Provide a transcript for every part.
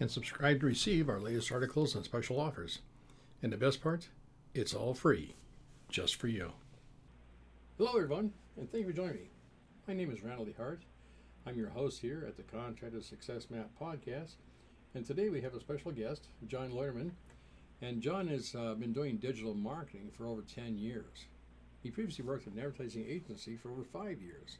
and subscribe to receive our latest articles and special offers. And the best part, it's all free, just for you. Hello, everyone, and thank you for joining me. My name is Randal Hart. I'm your host here at the Contractor Success Map podcast, and today we have a special guest, John Leutermann. And John has uh, been doing digital marketing for over 10 years. He previously worked at an advertising agency for over five years.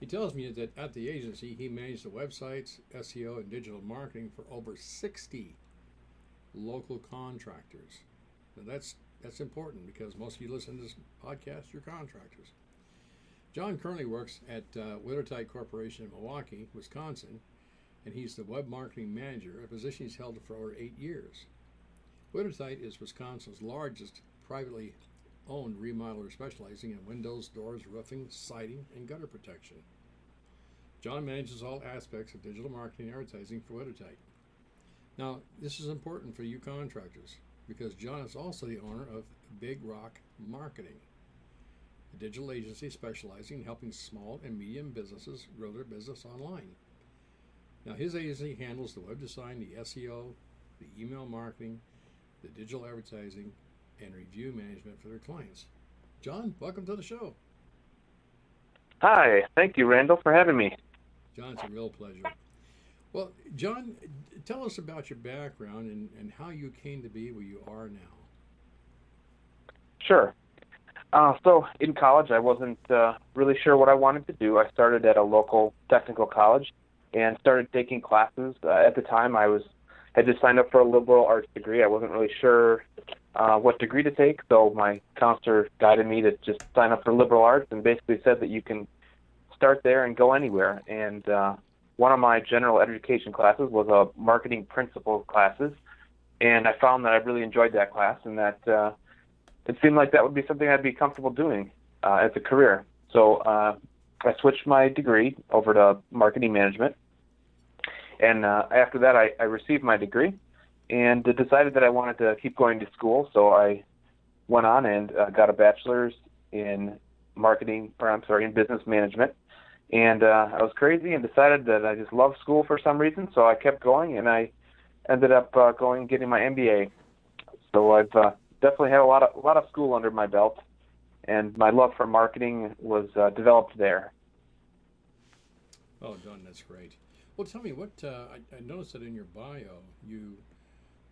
He tells me that at the agency, he managed the websites, SEO, and digital marketing for over 60 local contractors. That's that's important because most of you listen to this podcast, you're contractors. John currently works at uh, Weather Tight Corporation in Milwaukee, Wisconsin, and he's the web marketing manager, a position he's held for over eight years. Weather Tight is Wisconsin's largest privately owned remodeler specializing in windows, doors, roofing, siding, and gutter protection. John manages all aspects of digital marketing and advertising for Weather Tight. Now, this is important for you contractors because John is also the owner of Big Rock Marketing, a digital agency specializing in helping small and medium businesses grow their business online. Now, his agency handles the web design, the SEO, the email marketing, the digital advertising, and review management for their clients. John, welcome to the show. Hi, thank you, Randal, for having me. John, it's a real pleasure. Well, John, tell us about your background and, and how you came to be where you are now. Sure. Uh, so in college, I wasn't uh, really sure what I wanted to do. I started at a local technical college and started taking classes. Uh, at the time, I was had just signed up for a liberal arts degree. I wasn't really sure uh, what degree to take, so my counselor guided me to just sign up for liberal arts and basically said that you can start there and go anywhere. And uh, one of my general education classes was a marketing principles classes, and I found that I really enjoyed that class and that uh, it seemed like that would be something I'd be comfortable doing uh, as a career. So uh, I switched my degree over to marketing management, and uh, after that, I, I received my degree and decided that I wanted to keep going to school. So I went on and uh, got a bachelor's in marketing, or I'm sorry, in business management. And uh, I was crazy and decided that I just loved school for some reason. So I kept going, and I ended up uh, going getting my MBA. So I've uh, definitely had a lot of a lot of school under my belt, and my love for marketing was uh, developed there. Oh, John, that's great. Well, tell me what uh, I, I noticed that in your bio you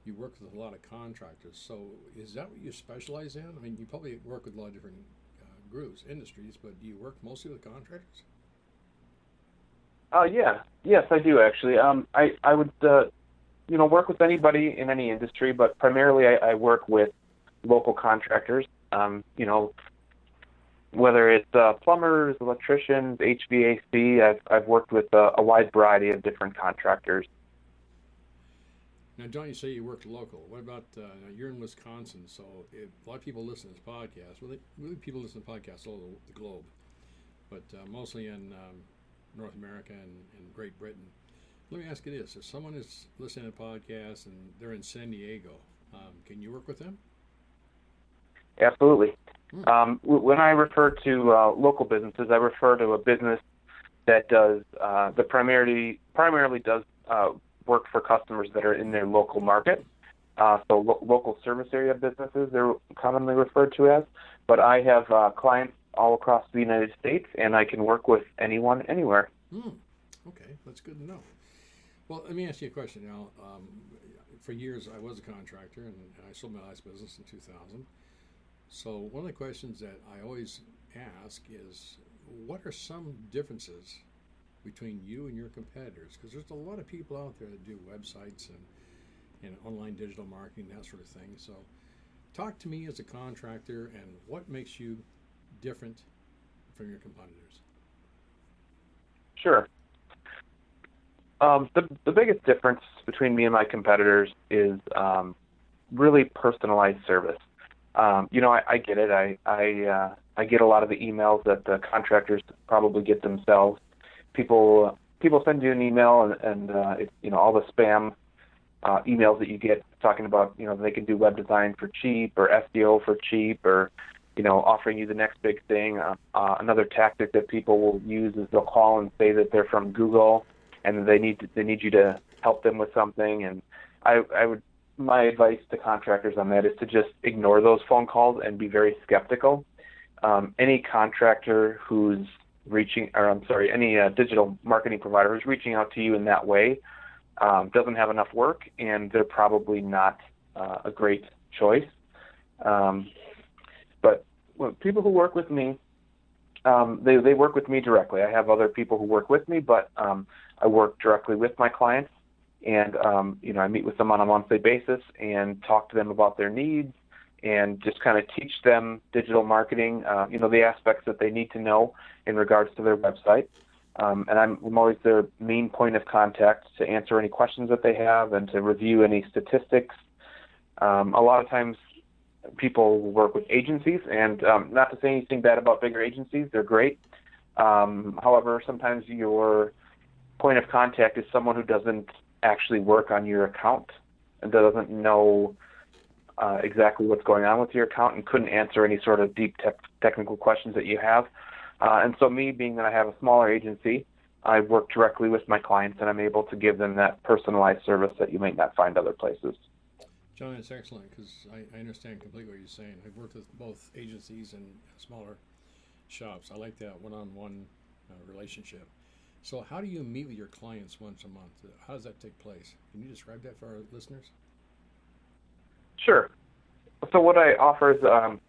you work with a lot of contractors. So is that what you specialize in? I mean, you probably work with a lot of different uh, groups, industries, but do you work mostly with contractors? Uh, yeah, yes, I do actually. Um, I I would uh, you know work with anybody in any industry, but primarily I, I work with local contractors. Um, you know, whether it's uh, plumbers, electricians, HVAC. I've I've worked with a, a wide variety of different contractors. Now, don't you say you work local? What about uh, you're in Wisconsin? So if a lot of people listen to this podcast. Well, they, really people listen to podcasts all over the globe, but uh, mostly in um, North America and, and Great Britain. Let me ask you this: If someone is listening to podcasts and they're in San Diego, um, can you work with them? Absolutely. Hmm. Um, when I refer to uh, local businesses, I refer to a business that does uh, the primarily primarily does uh, work for customers that are in their local market. Uh, so lo- local service area businesses they're commonly referred to as. But I have uh, clients all across the United States, and I can work with anyone anywhere. Hmm. Okay, that's good to know. Well, let me ask you a question now. Um, for years, I was a contractor, and, I sold my last business in 2000. So one of the questions that I always ask is, what are some differences between you and your competitors? Because there's a lot of people out there that do websites and and online digital marketing, that sort of thing. So, talk to me as a contractor, and what makes you different from your competitors? Sure. Um, the the biggest difference between me and my competitors is um, really personalized service. Um, you know, I, I get it. I I uh, I get a lot of the emails that the contractors probably get themselves. People people send you an email and, and uh, it, you know all the spam uh, emails that you get talking about you know they can do web design for cheap or SEO for cheap or you know offering you the next big thing. Uh, uh, another tactic that people will use is they'll call and say that they're from Google and they need to, they need you to help them with something. And I I would my advice to contractors on that is to just ignore those phone calls and be very skeptical. Um, any contractor who's reaching, or I'm sorry, any uh, digital marketing provider who's reaching out to you in that way um, doesn't have enough work, and they're probably not uh, a great choice. Um, but well, people who work with me, um, they they work with me directly. I have other people who work with me, but um, I work directly with my clients, and um, you know I meet with them on a monthly basis and talk to them about their needs and just kind of teach them digital marketing. Uh, you know the aspects that they need to know in regards to their website. Um, and I'm, I'm always their main point of contact to answer any questions that they have and to review any statistics. Um, a lot of times, people work with agencies, and um, not to say anything bad about bigger agencies, they're great. Um, however, sometimes your point of contact is someone who doesn't actually work on your account and doesn't know uh, exactly what's going on with your account and couldn't answer any sort of deep te- technical questions that you have. Uh, and so, me being that I have a smaller agency, I work directly with my clients and I'm able to give them that personalized service that you might not find other places. John, it's excellent because I, I, understand completely what you're saying. I've worked with both agencies and smaller shops. I like that one on one relationship. So, how do you meet with your clients once a month? How does that take place? Can you describe that for our listeners? Sure. So, what I offer is um,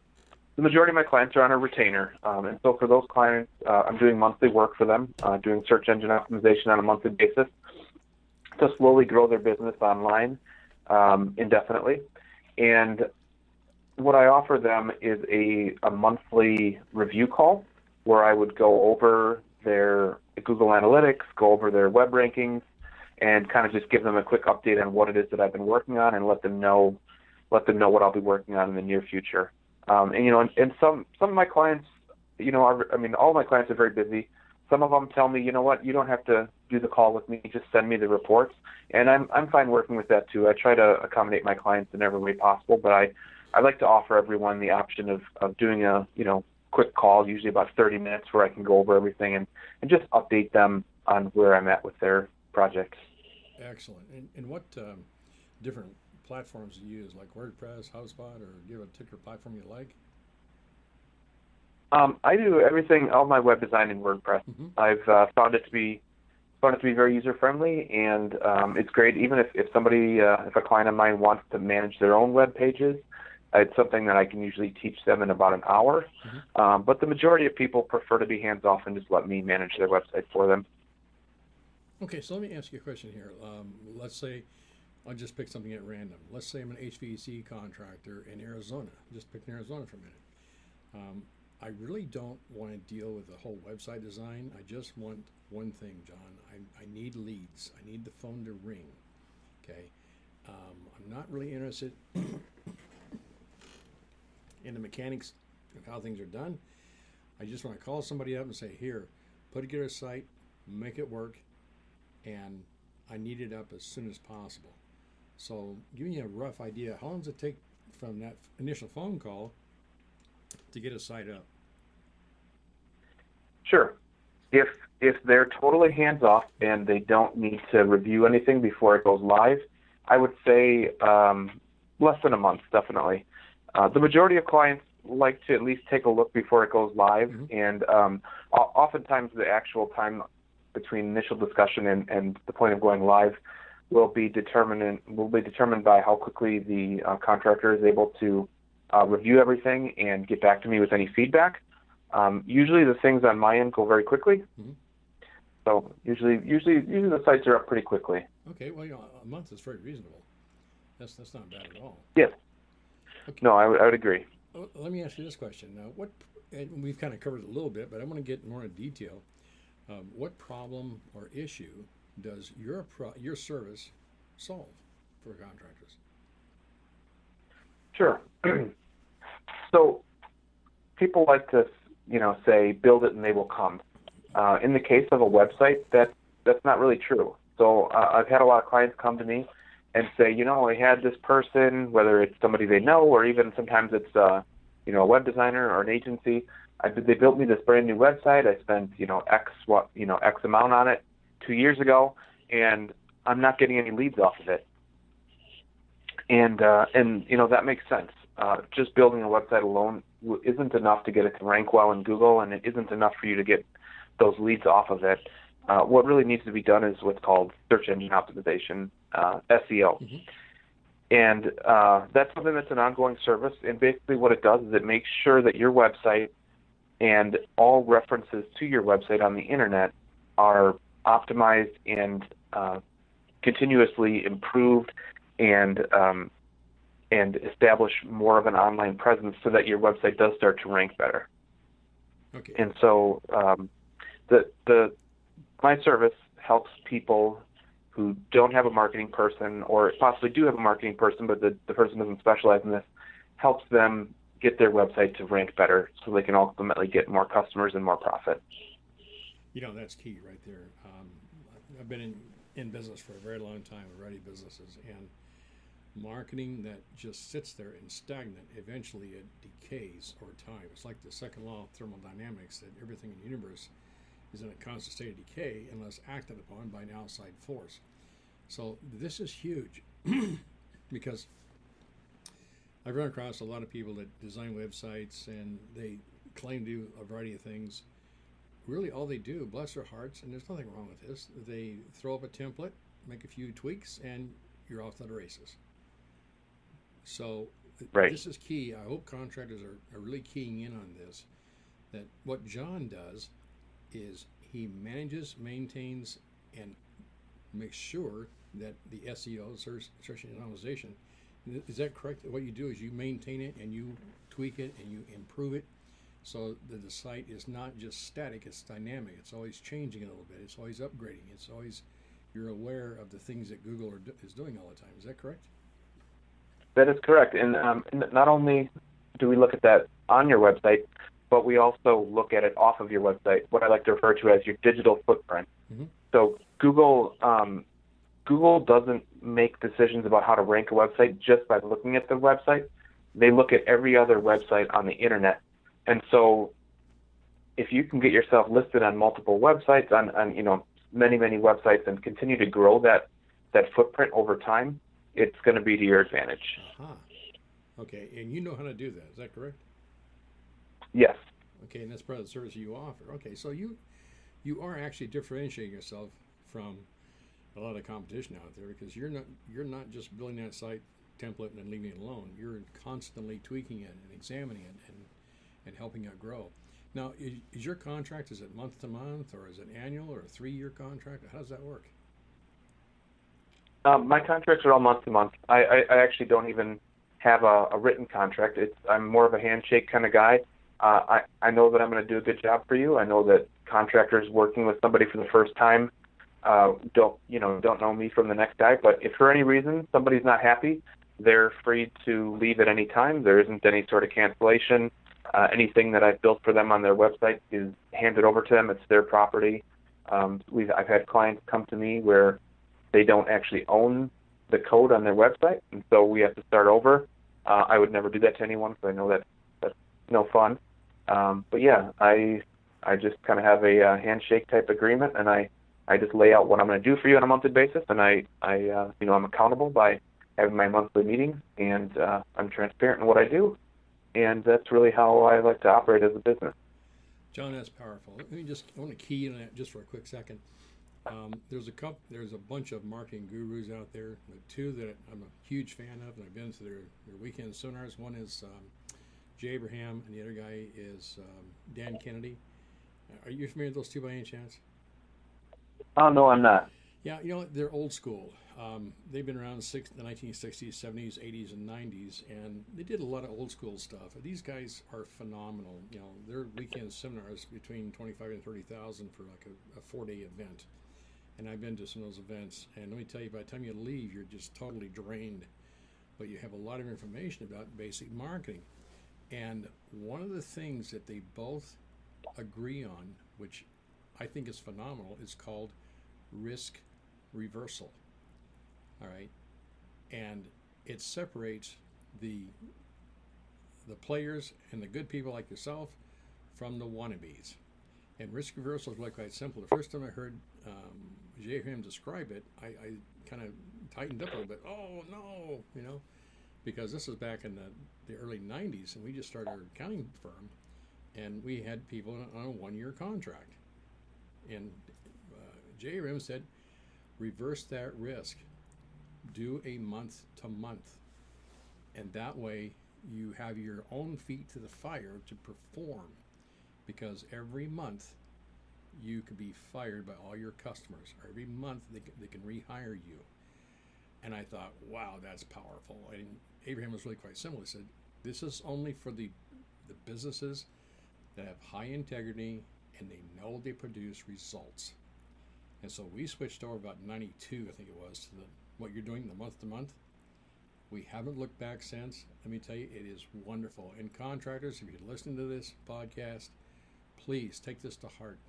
the majority of my clients are on a retainer. Um, and so for those clients, uh, I'm doing monthly work for them, uh, doing search engine optimization on a monthly basis to slowly grow their business online um, indefinitely. And what I offer them is a, a monthly review call where I would go over their Google Analytics, go over their web rankings, and kind of just give them a quick update on what it is that I've been working on and let them know let them know what I'll be working on in the near future. Um, and you know, and, and some some of my clients, you know, are, I mean, all my clients are very busy. Some of them tell me, you know what, you don't have to do the call with me. Just send me the reports, and I'm I'm fine working with that too. I try to accommodate my clients in every way possible, but I I like to offer everyone the option of of doing a you know quick call, usually about 30 minutes, where I can go over everything and and just update them on where I'm at with their projects. Excellent. And and what um, different platforms you use, like WordPress, HubSpot, or you a particular platform you like? Um, I do everything, all my web design in WordPress. Mm-hmm. I've uh, found it to be found it to be very user friendly, and um, it's great. Even if if somebody, uh, if a client of mine wants to manage their own web pages, it's something that I can usually teach them in about an hour. Mm-hmm. Um, but the majority of people prefer to be hands off and just let me manage their website for them. Okay, so let me ask you a question here. Um, let's say I'll just pick something at random. Let's say I'm an HVAC contractor in Arizona. Just pick Arizona for a minute. Um, I really don't want to deal with the whole website design. I just want one thing, John. I, I need leads. I need the phone to ring. Okay. Um, I'm not really interested in the mechanics of how things are done. I just want to call somebody up and say, here, put together a site, make it work, and I need it up as soon as possible. So, giving you a rough idea, how long does it take from that initial phone call to get a site up? Sure. If if they're totally hands off and they don't need to review anything before it goes live, I would say um, less than a month, definitely. Uh, the majority of clients like to at least take a look before it goes live, mm-hmm. and um, oftentimes the actual time between initial discussion and, and the point of going live will be determined will be determined by how quickly the uh, contractor is able to uh, review everything and get back to me with any feedback. Um, usually, the things on my end go very quickly. Mm-hmm. So usually, usually, usually the sites are up pretty quickly. Okay, well, you know, a month is very reasonable. That's that's not bad at all. Yes. Okay. No, I, w- I would agree. Well, let me ask you this question. Now, what we've kind of covered a little bit, but I want to get more in detail. Um, what problem or issue does your pro- your service solve for contractors? Sure. so people like to, you know, say build it and they will come. Uh, in the case of a website, that that's not really true. So uh, I've had a lot of clients come to me and say, you know, I had this person, whether it's somebody they know or even sometimes it's, uh, you know, a web designer or an agency. I, they built me this brand new website. I spent, you know, X what, you know, X amount on it two years ago, and I'm not getting any leads off of it. And uh, and you know that makes sense. Uh, just building a website alone isn't enough to get it to rank well in Google, and it isn't enough for you to get those leads off of it. Uh, what really needs to be done is what's called search engine optimization, uh, SEO. Mm-hmm. And uh, that's something that's an ongoing service. And basically, what it does is it makes sure that your website and all references to your website on the internet are optimized and uh, continuously improved and um, and establish more of an online presence so that your website does start to rank better. Okay. And so um, the the my service helps people who don't have a marketing person or possibly do have a marketing person but the, the person doesn't specialize in this helps them get their website to rank better so they can ultimately get more customers and more profit. You know, that's key right there. Um, I've been in, in business for a very long time, already businesses, and marketing that just sits there and stagnant, eventually it decays over time. It's like the second law of thermodynamics that everything in the universe is in a constant state of decay unless acted upon by an outside force. So this is huge because I've run across a lot of people that design websites and they claim to do a variety of things. Really, all they do, bless their hearts, and there's nothing wrong with this, they throw up a template, make a few tweaks, and you're off to the races. So right. this is key. I hope contractors are, are really keying in on this. That what John does is he manages, maintains, and makes sure that the SEO, search, search engine optimization, is that correct? What you do is you maintain it and you tweak it and you improve it so that the site is not just static, it's dynamic. It's always changing a little bit. It's always upgrading. It's always, you're aware of the things that Google do, is doing all the time. Is that correct? That is correct. And um, not only do we look at that on your website, but we also look at it off of your website, what I like to refer to as your digital footprint. Mm-hmm. So Google um, Google doesn't make decisions about how to rank a website just by looking at the website. They look at every other website on the internet. And so if you can get yourself listed on multiple websites, on, on you know many many websites, and continue to grow that that footprint over time, it's going to be to your advantage. Uh-huh. Okay, and you know how to do that. Is that correct? Yes. Okay, and that's part of the service you offer. Okay, so you you are actually differentiating yourself from a lot of competition out there because you're not you're not just building that site template and then leaving it alone. You're constantly tweaking it and examining it and and helping it grow. Now, is, is your contract is it month to month or is it annual or a three year contract? How does that work? Um, my contracts are all month to month. I, I, I actually don't even have a, a written contract. It's I'm more of a handshake kind of guy. Uh, I I know that I'm going to do a good job for you. I know that contractors working with somebody for the first time uh, don't you know don't know me from the next guy. But if for any reason somebody's not happy, they're free to leave at any time. There isn't any sort of cancellation. Uh, anything that I've built for them on their website is handed over to them. It's their property. Um, we've I've had clients come to me where they don't actually own the code on their website, and so we have to start over. Uh, I would never do that to anyone because I know that that's no fun. Um, but yeah, I I just kind of have a uh, handshake type agreement, and I I just lay out what I'm going to do for you on a monthly basis, and I, I, uh, you know, I'm accountable by having my monthly meetings, and uh, I'm transparent in what I do, and that's really how I like to operate as a business. John, that's powerful. Let me just I want to key in on that just for a quick second. Um, there's a couple, there's a bunch of marketing gurus out there. The two that I'm a huge fan of, and I've been to their, their weekend seminars. One is um, Jay Abraham, and the other guy is um, Dan Kennedy. Are you familiar with those two by any chance? Oh no, I'm not. Yeah, you know they're old school. Um, they've been around six, the 1960s, 70s, 80s, and 90s, and they did a lot of old school stuff. These guys are phenomenal. You know, their weekend seminars between 25 and 30,000 for like a, a four-day event, and I've been to some of those events. And let me tell you, by the time you leave, you're just totally drained. But you have a lot of information about basic marketing. And one of the things that they both agree on, which I think is phenomenal, is called risk reversal. All right. And it separates the the players and the good people like yourself from the wannabes. And risk reversal is really quite simple. The first time I heard um, J.H. describe it, I, I kind of tightened up a little bit. Oh no, you know, because this is back in the, the early '90s, and we just started our accounting firm, and we had people on a one-year contract. And uh, J.R.M. said, reverse that risk. Do a month to month, and that way you have your own feet to the fire to perform because every month you could be fired by all your customers. Every month they they can rehire you. And I thought, wow, that's powerful. And Abraham was really quite similar. He said, this is only for the, the businesses that have high integrity and they know they produce results. And so we switched over about 92, I think it was, to the, what you're doing the month to month. We haven't looked back since. Let me tell you, it is wonderful. And contractors, if you're listening to this podcast, please take this to heart.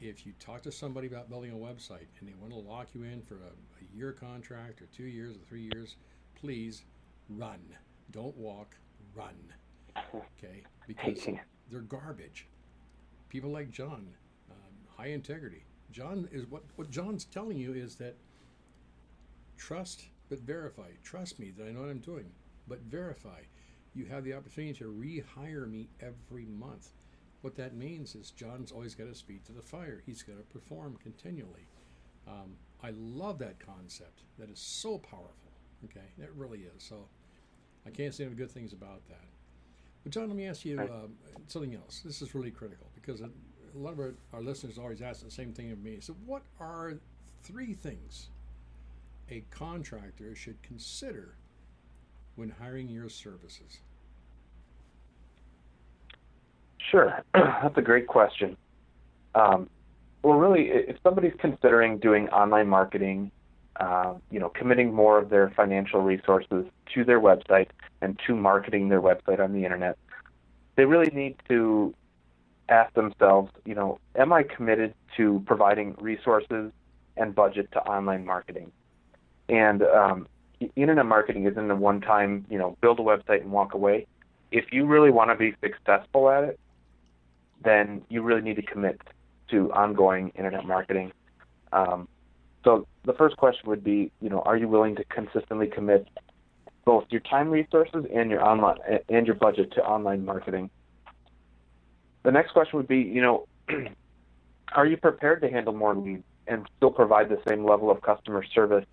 If you talk to somebody about building a website and they want to lock you in for a, a year contract or two years or three years, please run. Don't walk, run. Okay? Because they're garbage. People like John, um, high integrity. John is what, what John's telling you is that trust but verify. Trust me that I know what I'm doing, but verify. You have the opportunity to rehire me every month. What that means is John's always got his feet to the fire. He's got to perform continually. Um, I love that concept. That is so powerful. Okay, that really is. So I can't say enough good things about that. But John, let me ask you uh, something else. This is really critical because a, a lot of our, our listeners always ask the same thing of me. So, what are three things a contractor should consider when hiring your services? Sure, that's a great question. Um, well, really, if somebody's considering doing online marketing, uh, you know, committing more of their financial resources to their website and to marketing their website on the internet, they really need to ask themselves, you know, am I committed to providing resources and budget to online marketing? And um, internet marketing isn't a one-time, you know, build a website and walk away. If you really want to be successful at it, then you really need to commit to ongoing internet marketing. Um, so the first question would be, you know, are you willing to consistently commit both your time resources and your online and your budget to online marketing? The next question would be, you know, are you prepared to handle more leads and still provide the same level of customer service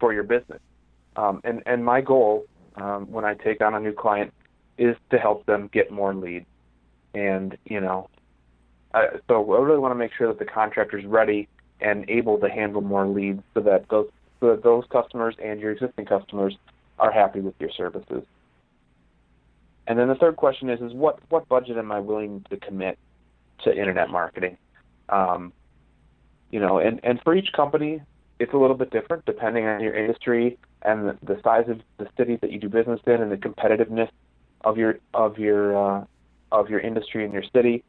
for your business. Um, and, and my goal um, when I take on a new client is to help them get more leads. And, you know, so I really want to make sure that the contractor is ready and able to handle more leads so that those, so that those customers and your existing customers are happy with your services. And then the third question is, is what, what budget am I willing to commit to internet marketing? Um, you know, and, and for each company, it's a little bit different depending on your industry and the, the size of the city that you do business in and the competitiveness of your of your uh, of your industry in your city.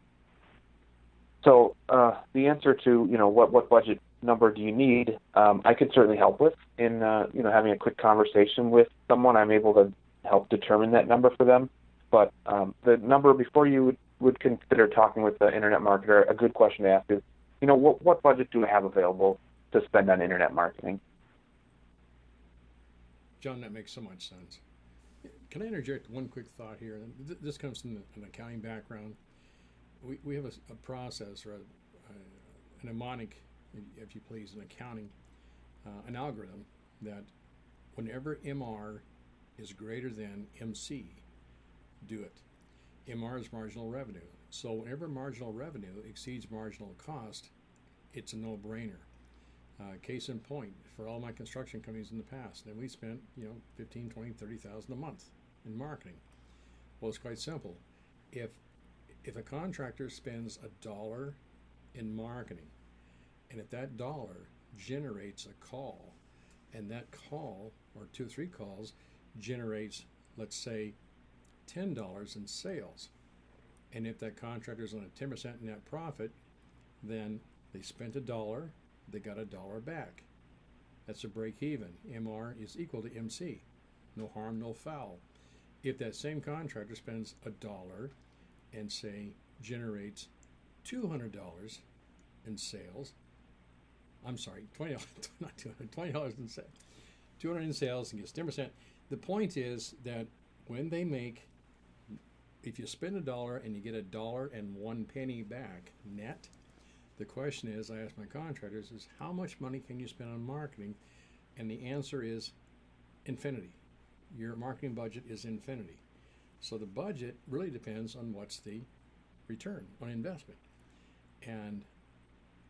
So uh, the answer to you know what what budget number do you need, um, I could certainly help with in uh, you know having a quick conversation with someone. I'm able to help determine that number for them. But um, the number before you would, would consider talking with the internet marketer, a good question to ask is, you know, what what budget do I have available to spend on internet marketing. John, that makes so much sense. Can I interject one quick thought here? This comes from an accounting background. We, we have a, a process or a, a, a, mnemonic, if you please, an accounting, uh, an algorithm that whenever MR is greater than MC, do it. MR is marginal revenue. So whenever marginal revenue exceeds marginal cost, it's a no-brainer. Uh, case in point, for all my construction companies in the past, and we spent, you know, 15, 20, 30,000 a month in marketing. Well, it's quite simple. If if a contractor spends a dollar in marketing, and if that dollar generates a call, and that call or two or three calls generates, let's say, ten dollars in sales. And if that contractor is on a ten percent net profit, then they spent a dollar, they got a dollar back. That's a break even. MR is equal to MC. No harm, no foul. If that same contractor spends a dollar and say generates $200 in sales, I'm sorry, $20, not $200, $20 in sales, 200 in sales and gets 10%. The point is that when they make, if you spend a dollar and you get a dollar and one penny back net, the question is, I ask my contractors, is how much money can you spend on marketing? And the answer is infinity. Your marketing budget is infinity. So the budget really depends on what's the return on investment. And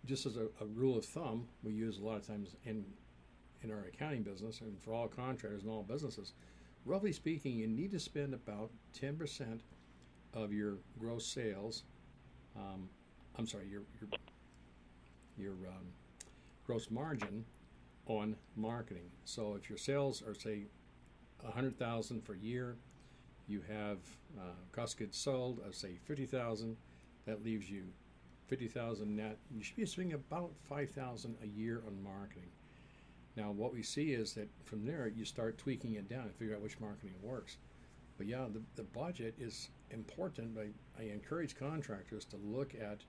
just as a, a rule of thumb, we use a lot of times in in our accounting business and for all contractors and all businesses, roughly speaking, you need to spend about 10% of your gross sales. Um, I'm sorry, your your your um, gross margin on marketing. So if your sales are say 100,000 for a year, you have uh, cost goods sold of say 50,000, that leaves you 50,000 net. You should be spending about 5,000 a year on marketing. Now, what we see is that from there you start tweaking it down and figure out which marketing works. But yeah, the, the budget is important. But I encourage contractors to look at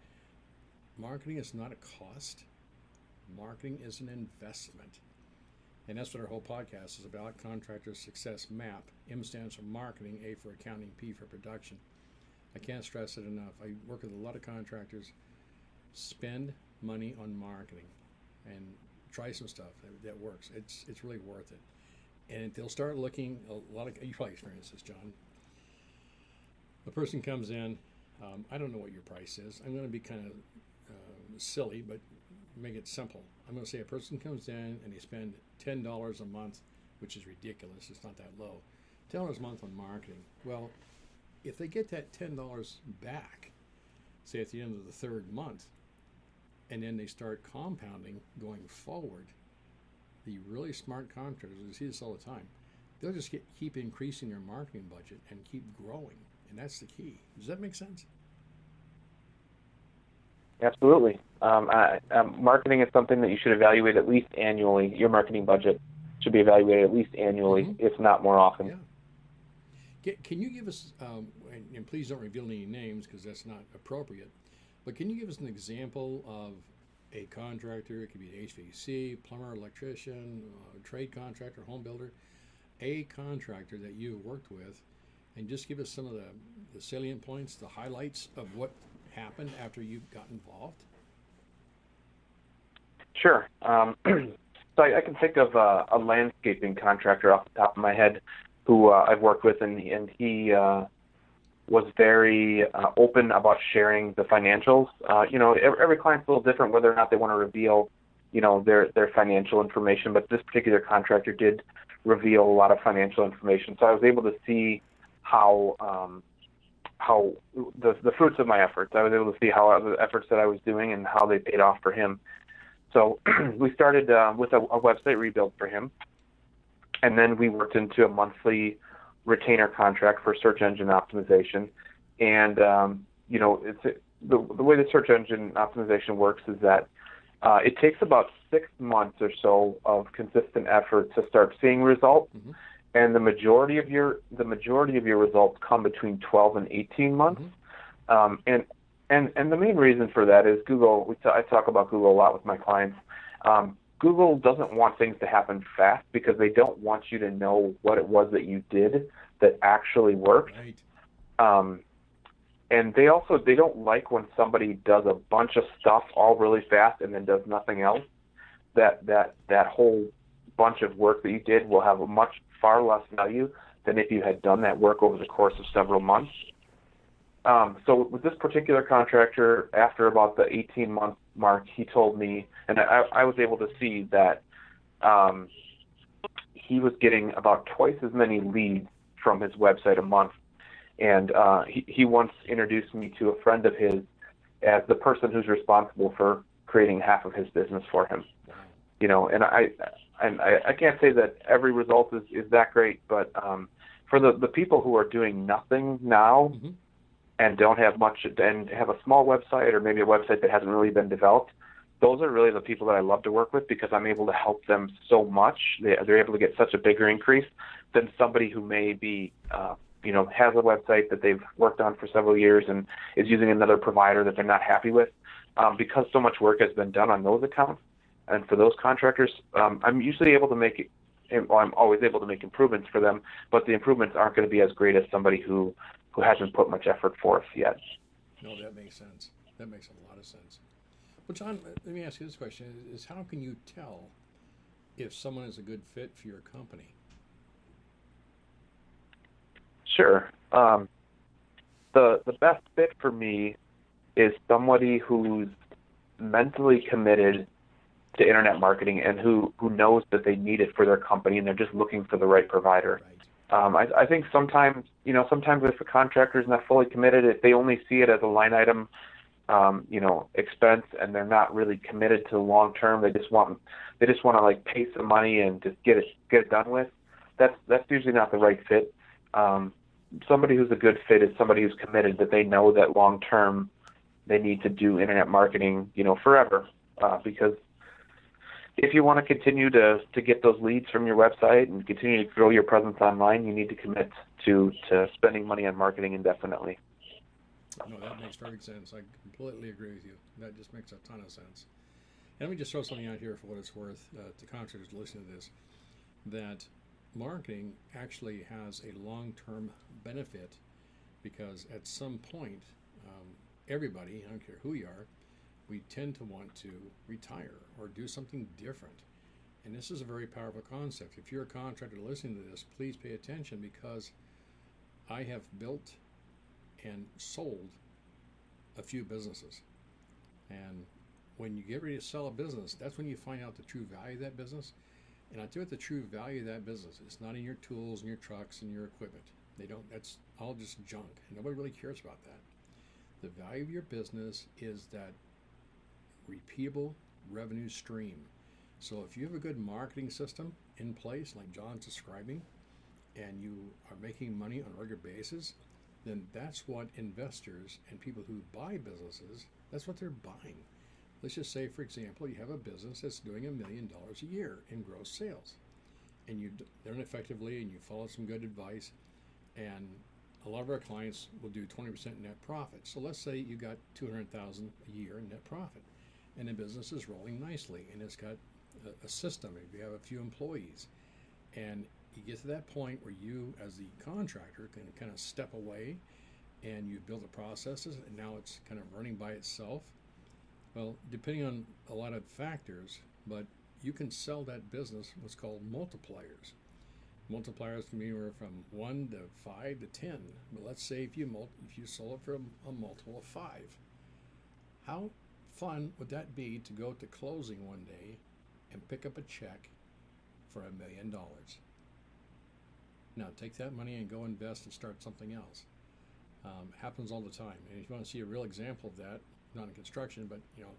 marketing is not a cost, marketing is an investment. And that's what our whole podcast is about Contractor Success Map. M stands for marketing, A for accounting, P for production. I can't stress it enough. I work with a lot of contractors. Spend money on marketing and try some stuff that works. It's, it's really worth it. And they'll start looking, a lot of, you probably experienced this, John. A person comes in, um, I don't know what your price is. I'm going to be kind of uh, silly, but make it simple. I'm going to say a person comes in and they spend ten dollars a month, which is ridiculous. It's not that low. Ten dollars a month on marketing. Well, if they get that ten dollars back, say at the end of the third month, and then they start compounding going forward, the really smart contractors, we see this all the time, they'll just get, keep increasing their marketing budget and keep growing. And that's the key. Does that make sense? Absolutely. Um, I, um, marketing is something that you should evaluate at least annually. Your marketing budget should be evaluated at least annually, mm-hmm. if not more often. Yeah. Can, can you give us, um, and, and, please don't reveal any names because that's not appropriate, but can you give us an example of a contractor? It could be an HVAC, plumber, electrician, uh, trade contractor, home builder, a contractor that you have worked with, and just give us some of the, the salient points, the highlights of what happened after you got involved? Sure. Um, so I, I, can think of uh, a landscaping contractor off the top of my head who uh, I've worked with, and, and he uh, was very uh, open about sharing the financials. Uh, you know, every, every client's a little different whether or not they want to reveal, you know, their their financial information. But this particular contractor did reveal a lot of financial information, so I was able to see how um, how the the fruits of my efforts. I was able to see how the efforts that I was doing and how they paid off for him. So we started uh, with a, a website rebuild for him, and then we worked into a monthly retainer contract for search engine optimization. And um, you know, it's the the way the search engine optimization works is that uh, it takes about six months or so of consistent effort to start seeing results. Mm-hmm and the majority of your the majority of your results come between 12 and 18 months. Mm-hmm. Um, and and and the main reason for that is Google. We t- I talk about Google a lot with my clients. Um, Google doesn't want things to happen fast because they don't want you to know what it was that you did that actually worked. Right. Um, and they also they don't like when somebody does a bunch of stuff all really fast and then does nothing else. That that that whole bunch of work that you did will have a much far less value than if you had done that work over the course of several months. Um, so with this particular contractor, after about the 18 month mark, he told me, and I, I was able to see that um, he was getting about twice as many leads from his website a month. And uh, he, he once introduced me to a friend of his as the person who's responsible for creating half of his business for him. you know, and I and I, I can't say that every result is, is that great, but um, for the the people who are doing nothing now Mm-hmm. And don't have much and have a small website or maybe a website that hasn't really been developed, those are really the people that I love to work with because I'm able to help them so much. They, they're able to get such a bigger increase than somebody who may be, uh, you know, has a website that they've worked on for several years and is using another provider that they're not happy with. Um, because so much work has been done on those accounts, and for those contractors, um, I'm usually able to make, I'm always able to make improvements for them, but the improvements aren't going to be as great as somebody who who hasn't put much effort forth yet. No, that makes sense. That makes a lot of sense. Well, John, let me ask you this question: Is how can you tell if someone is a good fit for your company? Sure. Um, the the best fit for me is somebody who's mentally committed to internet marketing and who who knows that they need it for their company and they're just looking for the right provider. Right. Um, I, I think sometimes, you know, sometimes if a contractor is not fully committed, if they only see it as a line item, um, you know, expense, and they're not really committed to the long term. They just want, they just want to like pay some money and just get it get it done with. That's that's usually not the right fit. Um, somebody who's a good fit is somebody who's committed that they know that long term they need to do internet marketing, you know, forever, uh, because if you want to continue to, to get those leads from your website and continue to grow your presence online, you need to commit to, to spending money on marketing indefinitely. No, that makes perfect sense. I completely agree with you. That just makes a ton of sense. And let me just throw something out here for what it's worth uh, to contractors listening to this that marketing actually has a long term benefit because at some point, um, everybody, I don't care who you are, we tend to want to retire or do something different. And this is a very powerful concept. If you're a contractor listening to this, please pay attention because I have built and sold a few businesses. And when you get ready to sell a business, that's when you find out the true value of that business. And I tell you the true value of that business is not in your tools and your trucks and your equipment. They don't that's all just junk. Nobody really cares about that. The value of your business is that repeatable revenue stream. So if you have a good marketing system in place, like John's describing, and you are making money on a regular basis, then that's what investors and people who buy businesses, that's what they're buying. Let's just say, for example, you have a business that's doing a million dollars a year in gross sales, and you learn effectively and you follow some good advice, and a lot of our clients will do 20% net profit. So let's say you got 200,000 a year in net profit, and the business is rolling nicely, and it's got a, a system. If you have a few employees, and you get to that point where you, as the contractor, can kind of step away and you build the processes and now it's kind of running by itself. Well, depending on a lot of factors, but you can sell that business what's called multipliers. Multipliers can be anywhere from one to five to ten. But let's say if you mul- if you sold it for a, a multiple of five, how fun would that be to go to closing one day and pick up a check for a million dollars? Now take that money and go invest and start something else. Um, happens all the time. And if you want to see a real example of that, not in construction, but you know,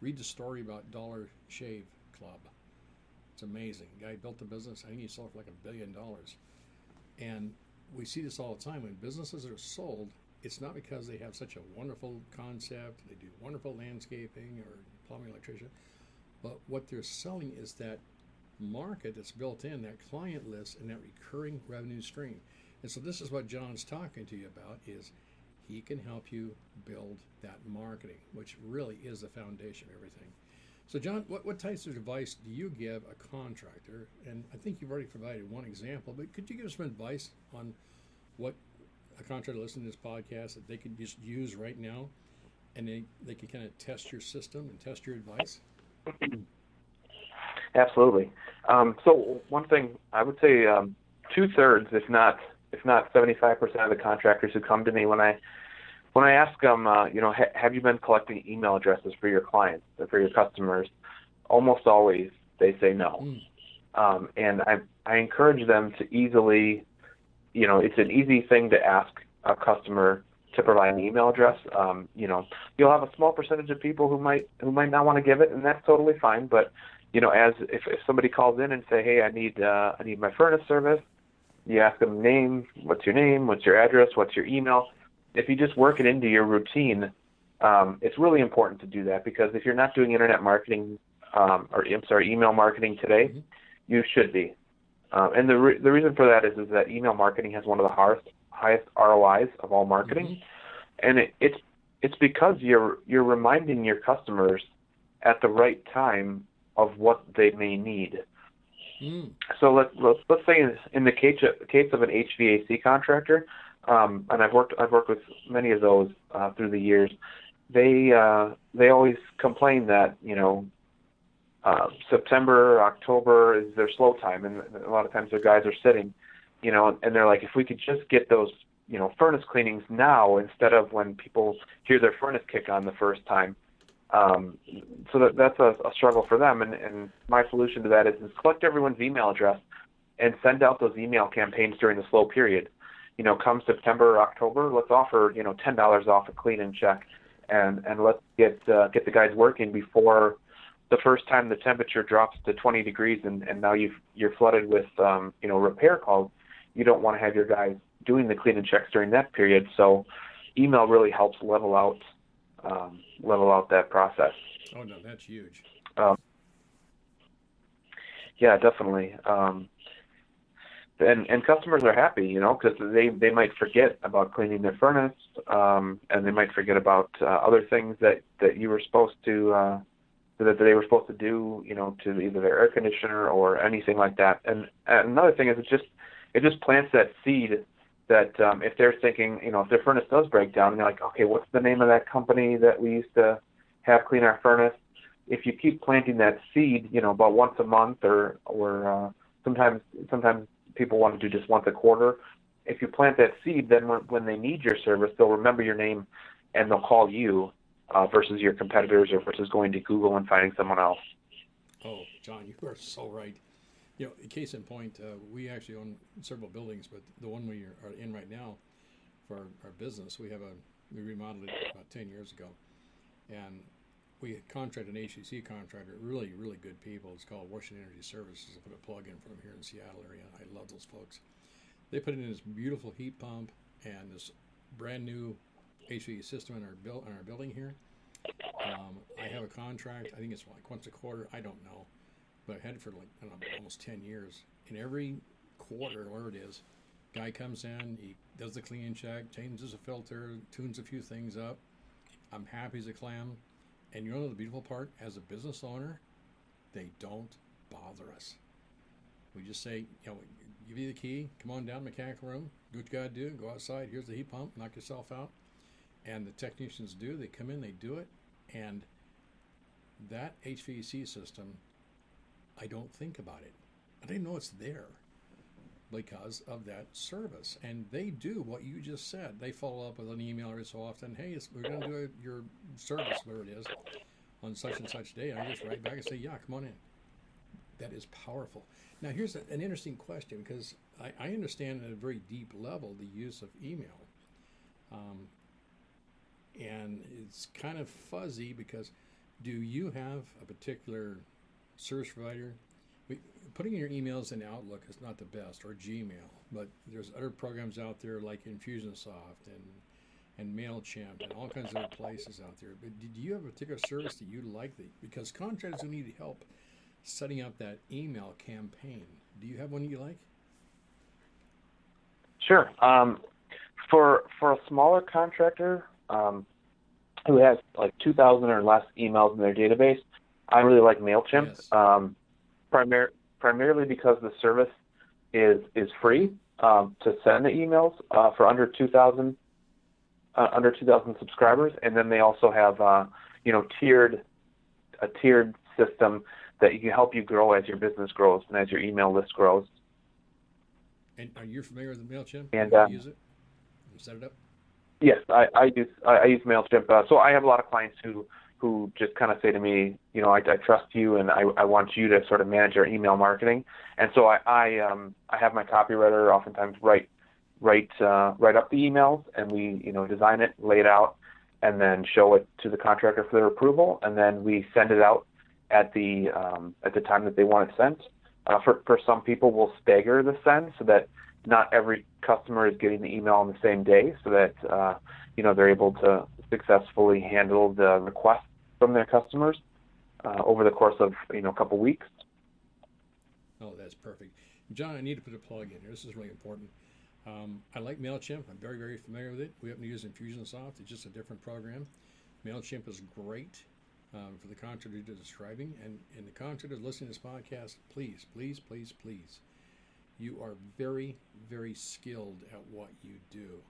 read the story about Dollar Shave Club. It's amazing. guy built the business. I think he sold for like a billion dollars. And we see this all the time when businesses are sold. It's not because they have such a wonderful concept, they do wonderful landscaping or plumbing, electrician, but what they're selling is that market that's built in, that client list, and that recurring revenue stream. And so this is what John's talking to you about is he can help you build that marketing, which really is the foundation of everything. So John, what, what types of advice do you give a contractor? And I think you've already provided one example, but could you give some advice on what a contractor listening to this podcast that they could just use right now and they, they could kind of test your system and test your advice? Absolutely. Um, so one thing I would say, um, two thirds, if not if not seventy five percent of the contractors who come to me when I when I ask them, uh, you know, ha- have you been collecting email addresses for your clients or for your customers? Almost always they say no, Mm. um, and I I encourage them to easily, you know, it's an easy thing to ask a customer to provide an email address. Um, you know, you'll have a small percentage of people who might who might not want to give it, and that's totally fine. But you know, as if, if somebody calls in and say, hey, I need uh, I need my furnace service, you ask them name, what's your name, what's your address, what's your email. If you just work it into your routine, um, it's really important to do that because if you're not doing internet marketing um, or I'm sorry, email marketing today, mm-hmm. you should be. Um, and the re- the reason for that is is that email marketing has one of the highest highest ROIs of all marketing, mm-hmm. and it, it's it's because you're you're reminding your customers at the right time of what they may need. Mm. So let's, let's let's say in the case of, case of an HVAC contractor, um, and I've worked I've worked with many of those uh, through the years. They uh, they always complain that you know uh, September October is their slow time, and a lot of times their guys are sitting, you know, and they're like, if we could just get those you know furnace cleanings now instead of when people hear their furnace kick on the first time, um, so that, that's a, a struggle for them. And, and my solution to that is, is collect everyone's email address and send out those email campaigns during the slow period. You know, come September, or October, let's offer you know ten dollars off a clean and check, and and let's get uh, get the guys working before the first time the temperature drops to 20 degrees and, and now you've you're flooded with um, you know repair calls. You don't want to have your guys doing the clean and checks during that period. So email really helps level out um, level out that process. Oh no, that's huge. Um, yeah, definitely. Um, and and customers are happy, you know, because they they might forget about cleaning their furnace, um, and they might forget about uh, other things that that you were supposed to uh, that they were supposed to do, you know, to either their air conditioner or anything like that. And, and another thing is it just it just plants that seed that um, if they're thinking, you know, if their furnace does break down, and they're like, okay, what's the name of that company that we used to have clean our furnace? If you keep planting that seed, you know, about once a month, or or uh, sometimes sometimes people want to do just once a quarter. If you plant that seed, then when, when they need your service, they'll remember your name and they'll call you uh, versus your competitors or versus going to Google and finding someone else. Oh, John, you are so right. You know, case in point, uh, we actually own several buildings, but the one we are in right now for our, our business, we have a we remodeled it about ten years ago, and we contracted an HVAC contractor, really, really good people. It's called Washington Energy Services. I put a plug in for them here in Seattle area. I love those folks. They put in this beautiful heat pump and this brand new HVAC system in our build in our building here. Um, I have a contract. I think it's like once a quarter. I don't know but I've had it for like know, almost 10 years. And every quarter, whatever it is, guy comes in, he does the clean check, changes a filter, tunes a few things up. I'm happy as a clam. And you know the beautiful part? As a business owner, they don't bother us. We just say, you know, give you the key, come on down to the mechanical room, do what you got to do, go outside, here's the heat pump, knock yourself out. And the technicians do, they come in, they do it. And that HVAC system I don't think about it. I didn't know it's there because of that service. And they do what you just said. They follow up with an email every so often. Hey, we're going to do your service, where it is, on such and such day. And I just write back and say, yeah, come on in. That is powerful. Now, here's an interesting question because I, I, understand at a very deep level the use of email. Um, and it's kind of fuzzy because do you have a particular service provider. Putting your emails in Outlook is not the best, or Gmail, but there's other programs out there like Infusionsoft and and Mailchimp and all kinds of other places out there. But do you have a particular service that you like? That, because contractors who need help setting up that email campaign, do you have one you like? Sure. Um, for for a smaller contractor um, who has like 2,000 or less emails in their database, I really like Mailchimp, yes. um, primar- primarily because the service is is free um, to send the emails uh, for under two thousand uh, under two thousand subscribers, and then they also have uh, you know tiered a tiered system that can help you grow as your business grows and as your email list grows. And are you familiar with Mailchimp? And uh, use it? You set it up? Yes, I, I use I, use Mailchimp. Uh, so I have a lot of clients who who just kind of say to me, you know, I, I trust you and I, I want you to sort of manage our email marketing. And so I, I, um, I have my copywriter oftentimes write, write, uh, write up the emails and we, you know, design it, lay it out, and then show it to the contractor for their approval. And then we send it out at the um, at the time that they want it sent. Uh, for for some people, we'll stagger the send so that not every customer is getting the email on the same day, so that uh, you know they're able to successfully handle the requests from their customers uh, over the course of you know a couple weeks. Oh, that's perfect, John. I need to put a plug in here. This is really important. Um, I like Mailchimp. I'm very very familiar with it. We happen to use Infusionsoft. It's just a different program. Mailchimp is great um, for the contractor describing. And, and the contractors listening to this podcast, please, please, please, please, you are very, very skilled at what you do.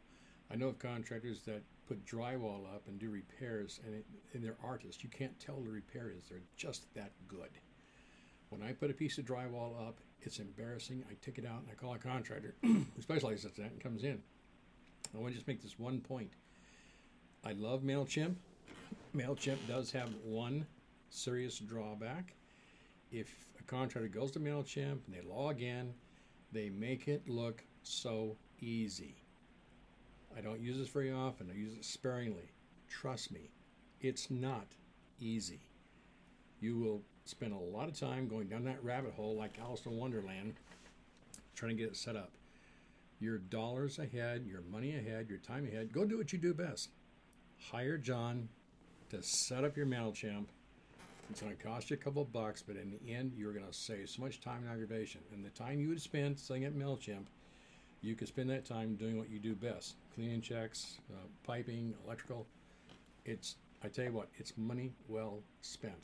I know of contractors that put drywall up and do repairs, and, it, and they're artists. You can't tell the repair is. They're just that good. When I put a piece of drywall up, it's embarrassing. I take it out and I call a contractor who specializes in that and comes in. I want to just make this one point. I love MailChimp. MailChimp does have one serious drawback. If a contractor goes to MailChimp and they log in, they make it look so easy. I don't use this very often, I use it sparingly. Trust me, it's not easy. You will spend a lot of time going down that rabbit hole like Alice in Wonderland trying to get it set up. Your dollars ahead, your money ahead, your time ahead. Go do what you do best. Hire John, to set up your MailChimp. It's going to cost you a couple bucks, but in the end, you're going to save so much time and aggravation. And the time you would spend setting up MailChimp, you could spend that time doing what you do best cleaning checks, uh, piping, electrical. It's, I tell you what, it's money well spent.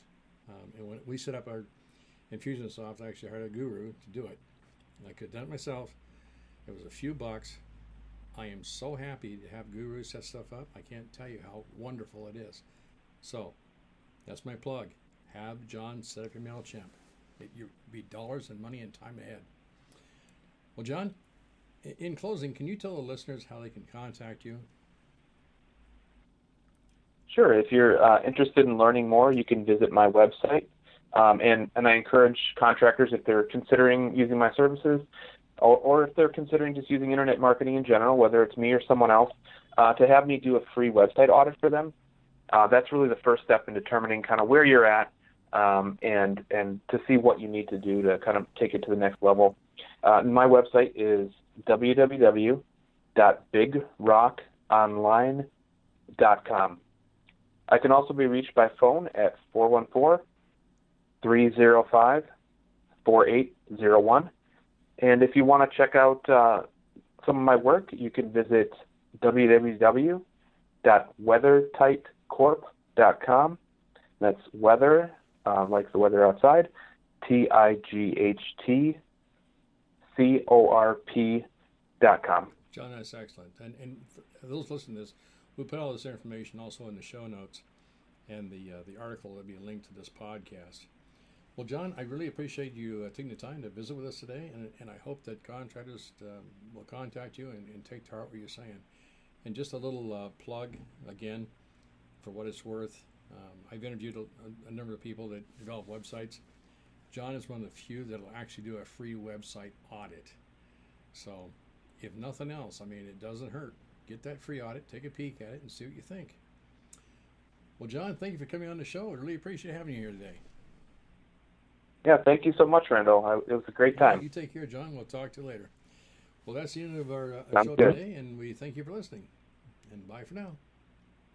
Um, and when we set up our Infusionsoft, I actually hired a guru to do it. I could have done it myself. It was a few bucks. I am so happy to have gurus set stuff up. I can't tell you how wonderful it is. So that's my plug. Have John set up your MailChimp. It you be dollars and money and time ahead. Well, John, in closing, can you tell the listeners how they can contact you? Sure. If you're uh, interested in learning more, you can visit my website. Um, and, and I encourage contractors, if they're considering using my services, or, or if they're considering just using internet marketing in general, whether it's me or someone else, uh, to have me do a free website audit for them uh, that's really the first step in determining kind of where you're at um, and and to see what you need to do to kind of take it to the next level. Uh, my website is www.bigrockonline.com. I can also be reached by phone at 414 305 4801. And if you want to check out uh, some of my work, you can visit www.weathertightcorp.com. That's weather, uh, like the weather outside, T I G H T C O R P dot com. John, that's excellent. And, and those listening to this, we'll put all this information also in the show notes and the, uh, the article will be linked to this podcast. Well, John, I really appreciate you uh, taking the time to visit with us today, and, and I hope that contractors um, will contact you and, and, take to heart what you're saying. And just a little uh, plug again for what it's worth. Um, I've interviewed a, a, number of people that develop websites. John is one of the few that will actually do a free website audit. So, if nothing else, I mean, it doesn't hurt. Get that free audit, take a peek at it, and see what you think. Well, John, thank you for coming on the show. I really appreciate having you here today. Yeah, thank you so much, Randal. I, it was a great time. Yeah, you take care, John. We'll talk to you later. Well, that's the end of our uh, show good. today, and we thank you for listening. And bye for now.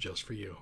just for you.